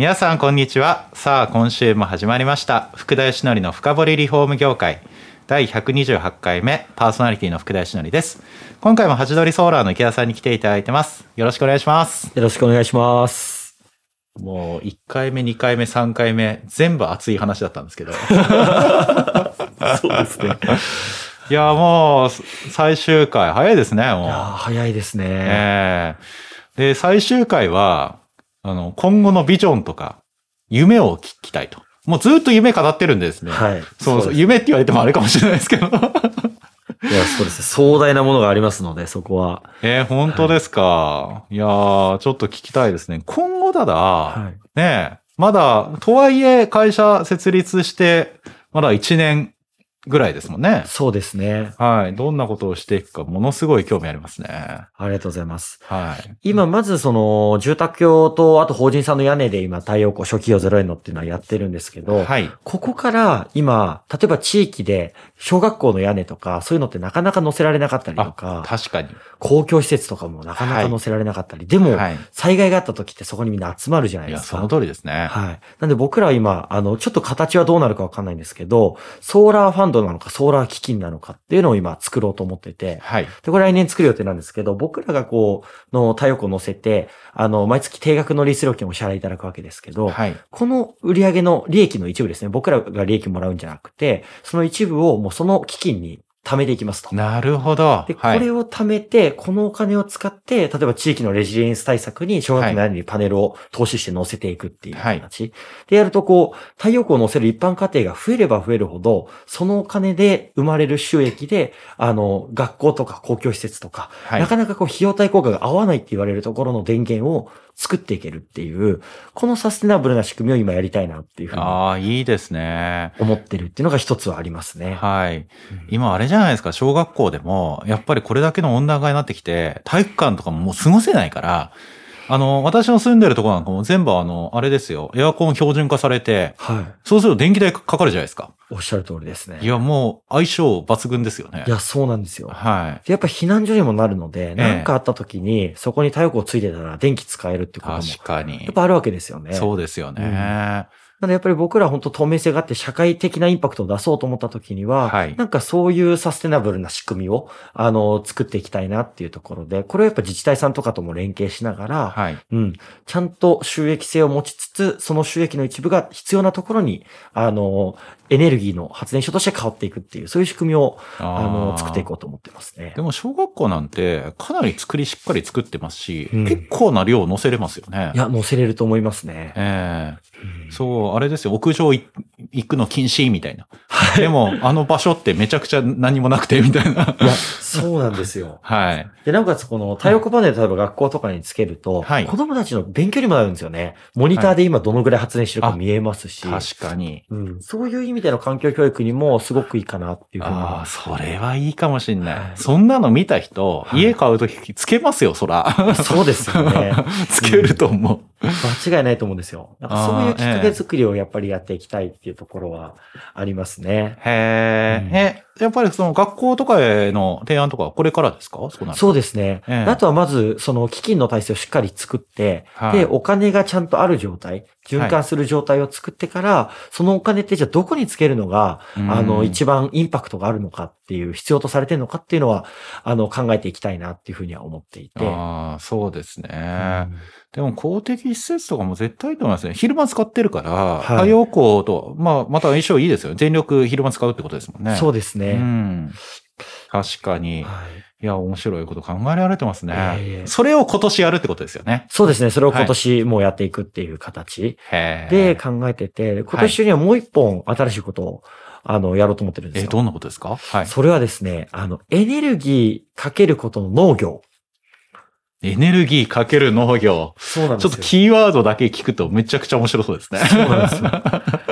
皆さんこんにちは。さあ今週も始まりました。福田義則の深掘りリフォーム業界。第128回目パーソナリティの福田義則です。今回もハチドリソーラーの池田さんに来ていただいてます。よろしくお願いします。よろしくお願いします。もう1回目2回目3回目全部熱い話だったんですけど。そうですね。いやもう最終回。早いですねもう。いやー早いですね。ええ。で最終回はあの今後のビジョンとか夢を聞きたいともうずっと夢語ってるんでですね、はい。そうそう夢って言われてもあれかもしれないですけどいや、そうですね。壮大なものがありますので、そこは。えー、本当ですか。い、やー、ちょっと聞きたいですね。今後だだ、はい。ねえ、まだ、とはいえ会社設立して、まだ1年ぐらいですもんね。そうですね。はい。どんなことをしていくか、ものすごい興味ありますね。ありがとうございます。はい。今、まずその、住宅橋と、あと法人さんの屋根で今、太陽光初期用0円のっていうのはやってるんですけど、はい。ここから今、例えば地域で、小学校の屋根とか、そういうのってなかなか載せられなかったりとあか、、確かに。公共施設とかもなかなか載せられなかったり、でも、はい。災害があった時ってそこにみんな集まるじゃないいや、ですか。その通りですね。はい。なんで僕らは今、あの、ちょっと形はどうなるかわかんないんですけど、ソーラーファンドなのか、ソーラー基金なのかっていうのを今作ろうと思ってて、はい。で、これ来年作る予定なんですけど、僕らがこう、の太陽光を乗せて、あの、毎月定額のリース料金をお支払いいただくわけですけど、はい。この売上の利益の一部ですね、僕らが利益もらうんじゃなくて、その一部をもうその基金に貯めていきますと。なるほど。で、こはい。れを貯めて、このお金を使って、例えば地域のレジリエンス対策に小学校の屋根にパネルを投資して載せていくっていう形。でやると、こう、太陽光を載せる一般家庭が増えれば増えるほど、そのお金で生まれる収益で、あの、学校とか公共施設とか、はいなかなかこう、費用対効果が合わないって言われるところの電源を作っていけるっていう、このサステナブルな仕組みを今やりたいなっていうふうにああ、いいですね。思ってるっていうのが一つはありますね。はい。今あれじゃないですか、小学校でも、やっぱりこれだけの温暖化になってきて、体育館とかももう過ごせないから、あの、私の住んでるところなんかも全部あの、あれですよ、エアコン標準化されて、はい。そうすると電気代かかるじゃないですか。おっしゃる通りですね。いや、もう相性抜群ですよね。いや、そうなんですよ。はい。でやっぱ避難所にもなるので、え何かあった時に、そこに太陽光ついてたら電気使えるってことも、確かにやっ。ぱあるわけですよね。そうですよね。うんなのでやっぱり僕ら本当透明性があって社会的なインパクトを出そうと思った時には、はいなんかそういうサステナブルな仕組みを、あの、作っていきたいなっていうところで、これをやっぱ自治体さんとかとも連携しながら、はい。うん。ちゃんと収益性を持ちつつ、その収益の一部が必要なところに、あの、エネルギーの発電所として変わっていくっていう、そういう仕組みを、あの、作っていこうと思ってますねで。も小学校なんてかなり作りしっかり作ってますし、うん結構な量乗せれますよね。いや、載せれると思いますね。ええうんそう、あれですよ、屋上行くの禁止みたいな。でも、あの場所ってめちゃくちゃ何もなくて、みたいな。いや、そうなんですよ。はい。で、なおかつこの太陽光パネル、例えば学校とかにつけると、はい子供たちの勉強にもなるんですよね。モニターで今どのぐらい発電してるか見えますし、確かに。うん、そういう意味での環境教育にもすごくいいかなっていうふうああ。それはいいかもしんない。はいそんなの見た人、はい家買うときつけますよ、そら。そうですよね。つけると思う。間違いないと思うんですよ。なんかそういうきっかけ作りをやっぱりやっていきたいっていうところはありますね。へえ、やっぱりその学校とかへの提案とかはこれからですか？そうなるそうですね。ええあとはまず、その基金の体制をしっかり作って、はいで、お金がちゃんとある状態、循環する状態を作ってから、そのお金ってじゃあどこにつけるのが、うんあの、一番インパクトがあるのかっていう、必要とされてるのかっていうのは、あの、考えていきたいなっていうふうには思っていて。ああ、そうですね。うんでも公的施設とかも絶対いいと思いますね。昼間使ってるから、い太陽光と、まあ、また相性いいですよね。全力昼間使うってことですもんね。そうですね。うん。確かに。はいいや、面白いこと考えられてますね。いえいえそれを今年やるってことですよね。そうですね。それを今年もうやっていくっていう形で考えてて、今年中にはもう一本新しいことを、あの、やろうと思ってるんですえ、よ。どんなことですか？はい。それはですね、あの、エネルギーかけることの農業。エネルギーかける農業。そうなんですよ。ちょっとキーワードだけ聞くとめちゃくちゃ面白そうですね。そうなんですよ。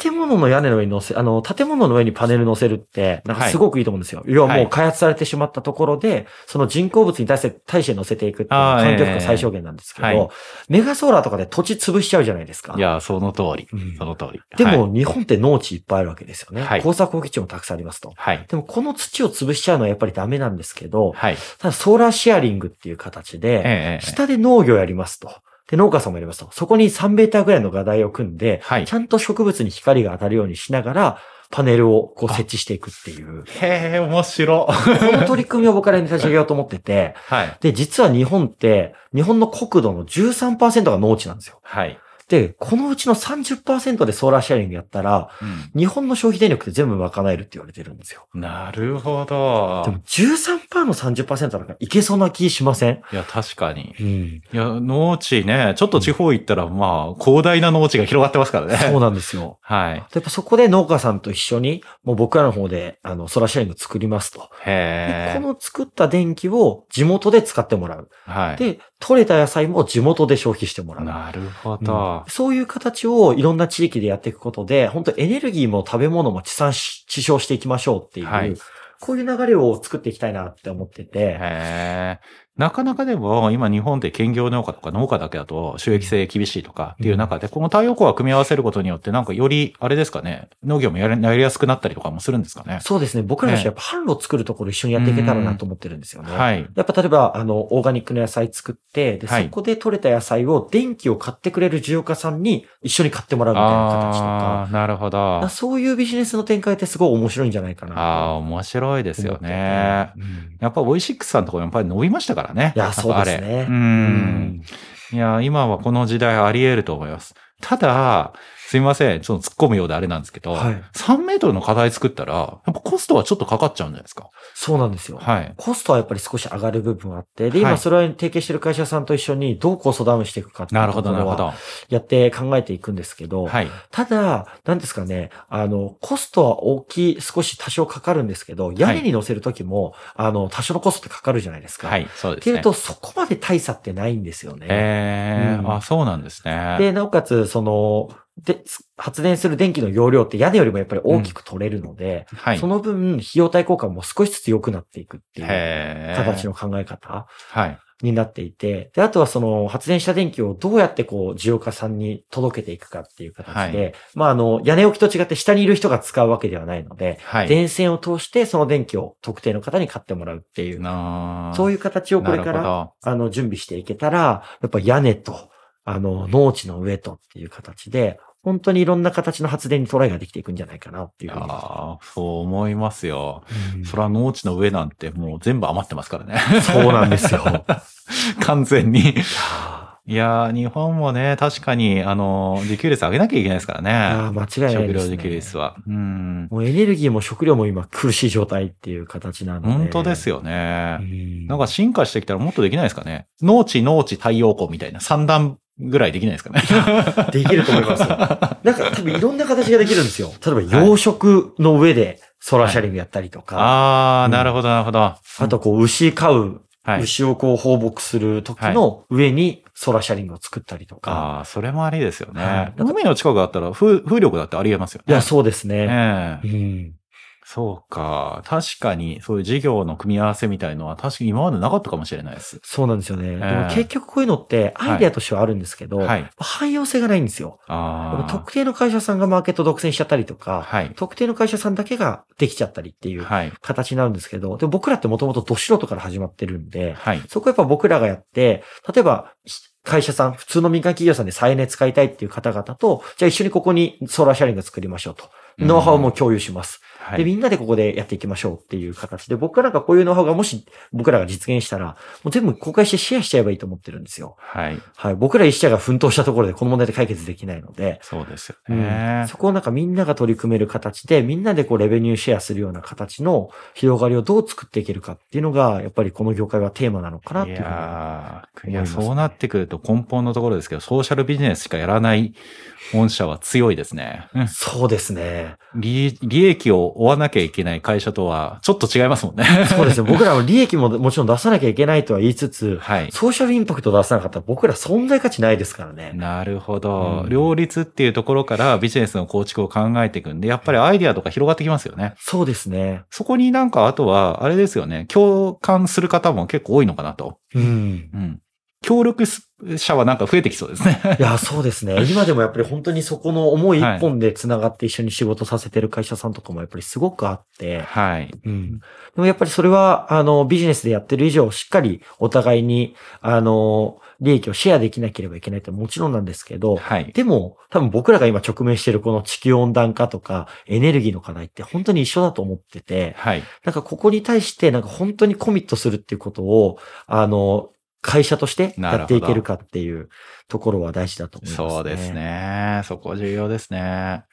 建物の屋根の上に乗せ、あの、建物の上にパネル乗せるって、なんかすごくいいと思うんですよ。要はもう開発されてしまったところで、その人工物に対して、対して乗せていくっていう環境負荷最小限なんですけど、ええはいメガソーラーとかで土地潰しちゃうじゃないですか。いや、その通り。うんその通り。ではいも、日本って農地いっぱいあるわけですよね。はい工作放棄地もたくさんありますと。はい。でも、この土を潰しちゃうのはやっぱりダメなんですけど、はい。ただソーラーシェアリングっていう形で、下で農業やりますと。で、農家さんもやりますと。そこに3メーターぐらいの画台を組んで、はいちゃんと植物に光が当たるようにしながら、パネルをこう設置していくっていう。へえ、面白。この取り組みを僕らに立ち上げようと思ってて、はい。で、実は日本って、日本の国土の13%が農地なんですよ。はい。で、このうちの30%でソーラーシェアリングやったら、日本の消費電力って全部賄えるって言われてるんですよ。なるほどで。も13%の30%だからいけそうな気しません？いや、確かに。うん。いや、農地ね、ちょっと地方行ったら、まあ、広大な農地が広がってますからね。そうなんですよ。はい。やっぱそこで農家さんと一緒に、もう僕らの方で、あの、ソラシェアリング作りますと。でへえ。この作った電気を地元で使ってもらう。はい。で、取れた野菜も地元で消費してもらう。なるほうんど。そういう形をいろんな地域でやっていくことで、本当エネルギーも食べ物も地産し地消していきましょうっていう、はいこういう流れを作っていきたいなって思ってて、へえ。なかなかでも、今日本で兼業農家とか農家だけだと収益性厳しいとかっていう中で、この太陽光を組み合わせることによって、なんかより、あれですかね、農業もやりやりやすくなったりとかもするんですかね。そうですね。僕らとしてはやっぱ販路を作るところ一緒にやっていけたらなと思ってるんですよね。はい。やっぱ例えば、あの、オーガニックの野菜作って、で、はいそこで採れた野菜を電気を買ってくれる需要家さんに一緒に買ってもらうみたいな形とか。ああ、なるほど。あそういうビジネスの展開ってすごい面白いんじゃないかなとあー、面白いですよね。うんやっぱオイシックスさんとかもやっぱり伸びましたからね。いや、そうですね。うん。いや、今はこの時代あり得ると思います。ただ、すいません。ちょっと突っ込むようであれなんですけど、はい3メートルの課題作ったら、やっぱコストはちょっとかかっちゃうんじゃないですか。そうなんですよ。はい。コストはやっぱり少し上がる部分はあって、で、はい今それを提携してる会社さんと一緒にどうコストダウンしていくかっていうところは。やって考えていくんですけど、はい。ただ、なんですかね、あの、コストは大きい、少し多少かかるんですけど、屋根に乗せるときも、あの、多少のコストってかかるじゃないですか。はい、そうですね。っていうと、そこまで大差ってないんですよね。えーうんあ、そうなんですね。で、なおかつ、その、で、発電する電気の容量って屋根よりもやっぱり大きく取れるので、はい。その分、費用対効果も少しずつ良くなっていくっていう形の考え方はい。になっていて、で、あとはその発電した電気をどうやってこう、需要家さんに届けていくかっていう形で、まああの、屋根置きと違って下にいる人が使うわけではないので、はい。電線を通してその電気を特定の方に買ってもらうっていう、なそういいう形をこれから、あの、準備していけたら、やっぱ屋根と、あの、農地の上とっていう形で、本当にいろんな形の発電にトライができていくんじゃないかなっていうふうに。ああ、そう思いますよ。うんそれは農地の上なんてもう全部余ってますからね。そうなんですよ。完全に。いや日本もね、確かに、あの、自給率上げなきゃいけないですからーね。間違いないです、ね。食料自給率は。うん。もうエネルギーも食料も今苦しい状態っていう形なので。本当ですよ。よね。んなんか進化してきたらもっとできないですかね。農地、農地、太陽光みたいな三段ぐらいできないですかね。できると思いますよ。なんか多分いろんな形ができるんですよ。例えば養殖の上でソーラーシャリングやったりとか、ああ、うんなるほど、なるほど。ああとこう牛飼う、はい。牛をこう放牧する時の上にソーラーシャリングを作ったりとか。ああ、それもありですよね。はい海の近くだったら風風力だってありえますよね。いや、そうですね。ええうん。そうか。確かに、そういう事業の組み合わせみたいのは確かに今までなかったかもしれないです。そうなんですよね。でえも結局こういうのってアイデアとしてはあるんですけど、はい。汎用性がないんですよ。特定の会社さんがマーケット独占しちゃったりとか、はい。特定の会社さんだけができちゃったりっていうはい。形になるんですけど、でも僕らってもともとど素人から始まってるんで、はい。そこやっぱ僕らがやって、例えば、会社さん、普通の民間企業さんで再エネ使いたいっていう方々と、じゃあ一緒にここにソーラーシャリング作りましょうと。ノウハウも共有します。で、はい。みんなでここでやっていきましょうっていう形で、僕らがこういうノウハウがもし僕らが実現したら、もう全部公開してシェアしちゃえばいいと思ってるんですよ。はい。はい。僕ら一社が奮闘したところでこの問題で解決できないので、そうですようんね。そこをなんかみんなが取り組める形で、みんなでこうレベニューシェアするような形の広がりをどう作っていけるかっていうのが、やっぱりこの業界はテーマなのかなっていいうふうにいや、思いますねそうなってくると根本のところですけど、ソーシャルビジネスしかやらない御社は強いですね。うんそうですね。利利益を追わなきゃいけない会社とはちょっと違いますもんね。そうですね。僕らは利益ももちろん出さなきゃいけないとは言いつつ、はい。ソーシャルインパクト出さなかったら僕ら存在価値ないですからね。なるほど、うん両立っていうところからビジネスの構築を考えていくんで、やっぱりアイディアとか広がってきますよね。そうですね。そこになんかあとは、あれですよね、共感する方も結構多いのかなと。うん。うん。協力者はなんか増えてきそうですね。いや、そうですね。今でもやっぱり本当にそこの思い一本で繋がって一緒に仕事させてる会社さんとかもやっぱりすごくあって、はい。うん。でもやっぱりそれは、あの、ビジネスでやってる以上、しっかりお互いに、あの、利益をシェアできなければいけないってもちろんなんですけど、はい。でも、多分僕らが今直面しているこの地球温暖化とかエネルギーの課題って本当に一緒だと思ってて、はい。なんかここに対してなんか本当にコミットするっていうことを、あの、会社としてやっていけるかっていうところは大事だと思いますね。そうです。ね。そこ重要ですね。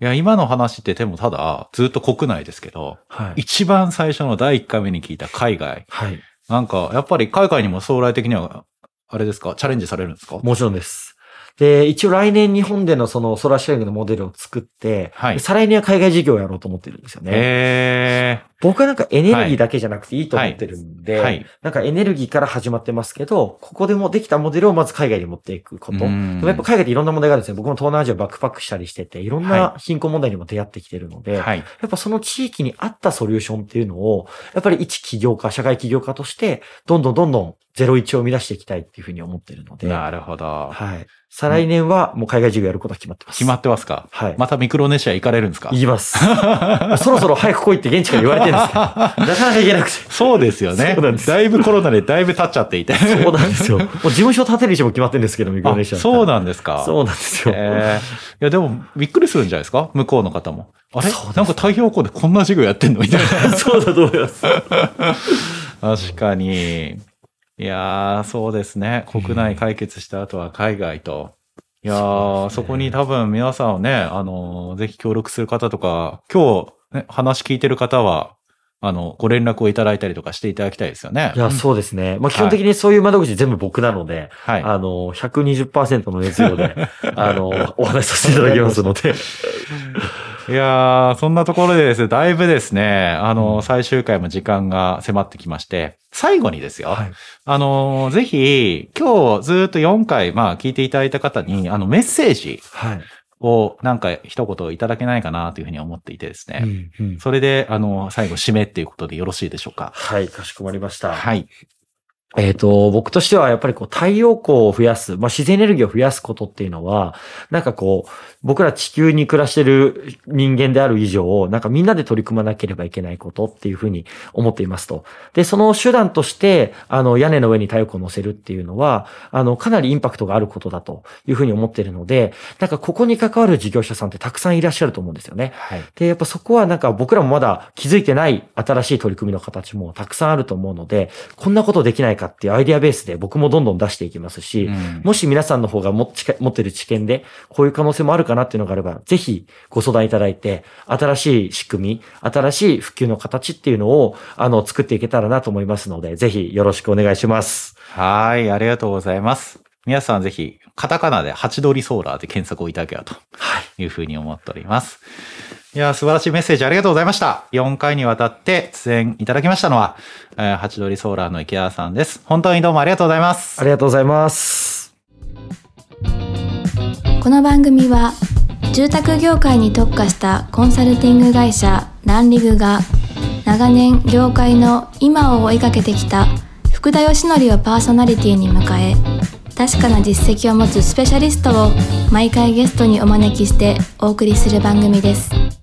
いや、今の話ってでもただ、ずっと国内ですけど、はい。一番最初の第1回目に聞いた海外。はい。なんか、やっぱり海外にも将来的には、あれですか、チャレンジされるんですか？もちろんです。で、一応来年日本でのそのソーラーシェアリングのモデルを作って、はいで再来年は海外事業をやろうと思ってるんですよね。え僕はなんかエネルギーだけじゃなくていいと思ってるんで、ー、はい。なんかエネルギーから始まってますけど、ここでもできたモデルをまず海外に持っていくこと。でうんもやっぱ海外っていろんな問題があるんですね。僕も東南アジアバックパックしたりしてて、いろんな貧困問題にも出会ってきてるので、はい。やっぱその地域に合ったソリューションっていうのを、やっぱり一起業家、社会起業家として、どんどんどんどん01を生み出していきたいっていうふうに思ってるので、なるほど。はい。再来年はもう海外事業やることは決まってます。決まってますか？はい。またミクロネシア行かれるんですか？行きます。そろそろ早く来いって現地から言われてるんですけど、なかなか行けなくて。そうですよね。そうなんですだいぶコロナでだいぶ経っちゃっていて。そうなんですよ。もう事務所建てる人も決まってるんですけど、ミクロネシアあそうだなんですか。そうなんですよ。えーいや、でも、びっくりするんじゃないですか？向こうの方も。あれ？そうですなんか太平洋高でこんな授業やってんの？みたいな。そうだと思います。確かに。いやー、そうですね。国内解決した後は海外と。いやー、そ,、こに多分皆さんをね、あのー、ぜひ協力する方とか、今日、ね、話聞いてる方は、あの、ご連絡をいただいたりとかしていただきたいですよね。いや、そうですね。まあ、基本的にそういう窓口全部僕なので、はい。あの、120%の熱量で、あの、お話しさせていただきますので。いやー、そんなところでですね、だいぶですね、あの、うん最終回も時間が迫ってきまして、最後にですよ、はいあの、ぜひ、今日ずっと4回、まあ、聞いていただいた方に、あの、メッセージはい。を、なんか一言いただけないかなというふうに思っていてですね、うんうんそれで、あの、最後、締めっていうことでよろしいでしょうか。はい、かしこまりました。はい。えっ、と、僕としてはやっぱりこう太陽光を増やす、まあ、自然エネルギーを増やすことっていうのは、なんかこう、僕ら地球に暮らしてる人間である以上、なんかみんなで取り組まなければいけないことっていうふうに思っていますと。で、その手段として、あの、屋根の上に太陽光を乗せるっていうのは、あの、かなりインパクトがあることだというふうに思っているので、なんかここに関わる事業者さんってたくさんいらっしゃると思うんですよね。はい。で、やっぱそこはなんか僕らもまだ気づいてない新しい取り組みの形もたくさんあると思うので、こんなことできないかっていうアイデアベースで僕もどんどん出していきますし、うんもし皆さんの方が持ってる知見で、こういう可能性もあるかなっていうのがあれば、ぜひご相談いただいて、新しい仕組み、新しい普及の形っていうのを、あの、作っていけたらなと思いますので、ぜひよろしくお願いします。はい、ありがとうございます。皆さんぜひ、カタカナでハチドリソーラーで検索をいただければというふうに思っております。いや、素晴らしいメッセージありがとうございました。4回にわたって出演いただきましたのは、えーハチドリソーラーの池田さんです。本当にどうもありがとうございますあ。りがとうございます。この番組は住宅業界に特化したコンサルティング会社ランリグが長年業界の今を追いかけてきた福田義則をパーソナリティに迎え確かな実績を持つスペシャリストを毎回ゲストにお招きしてお送りする番組です。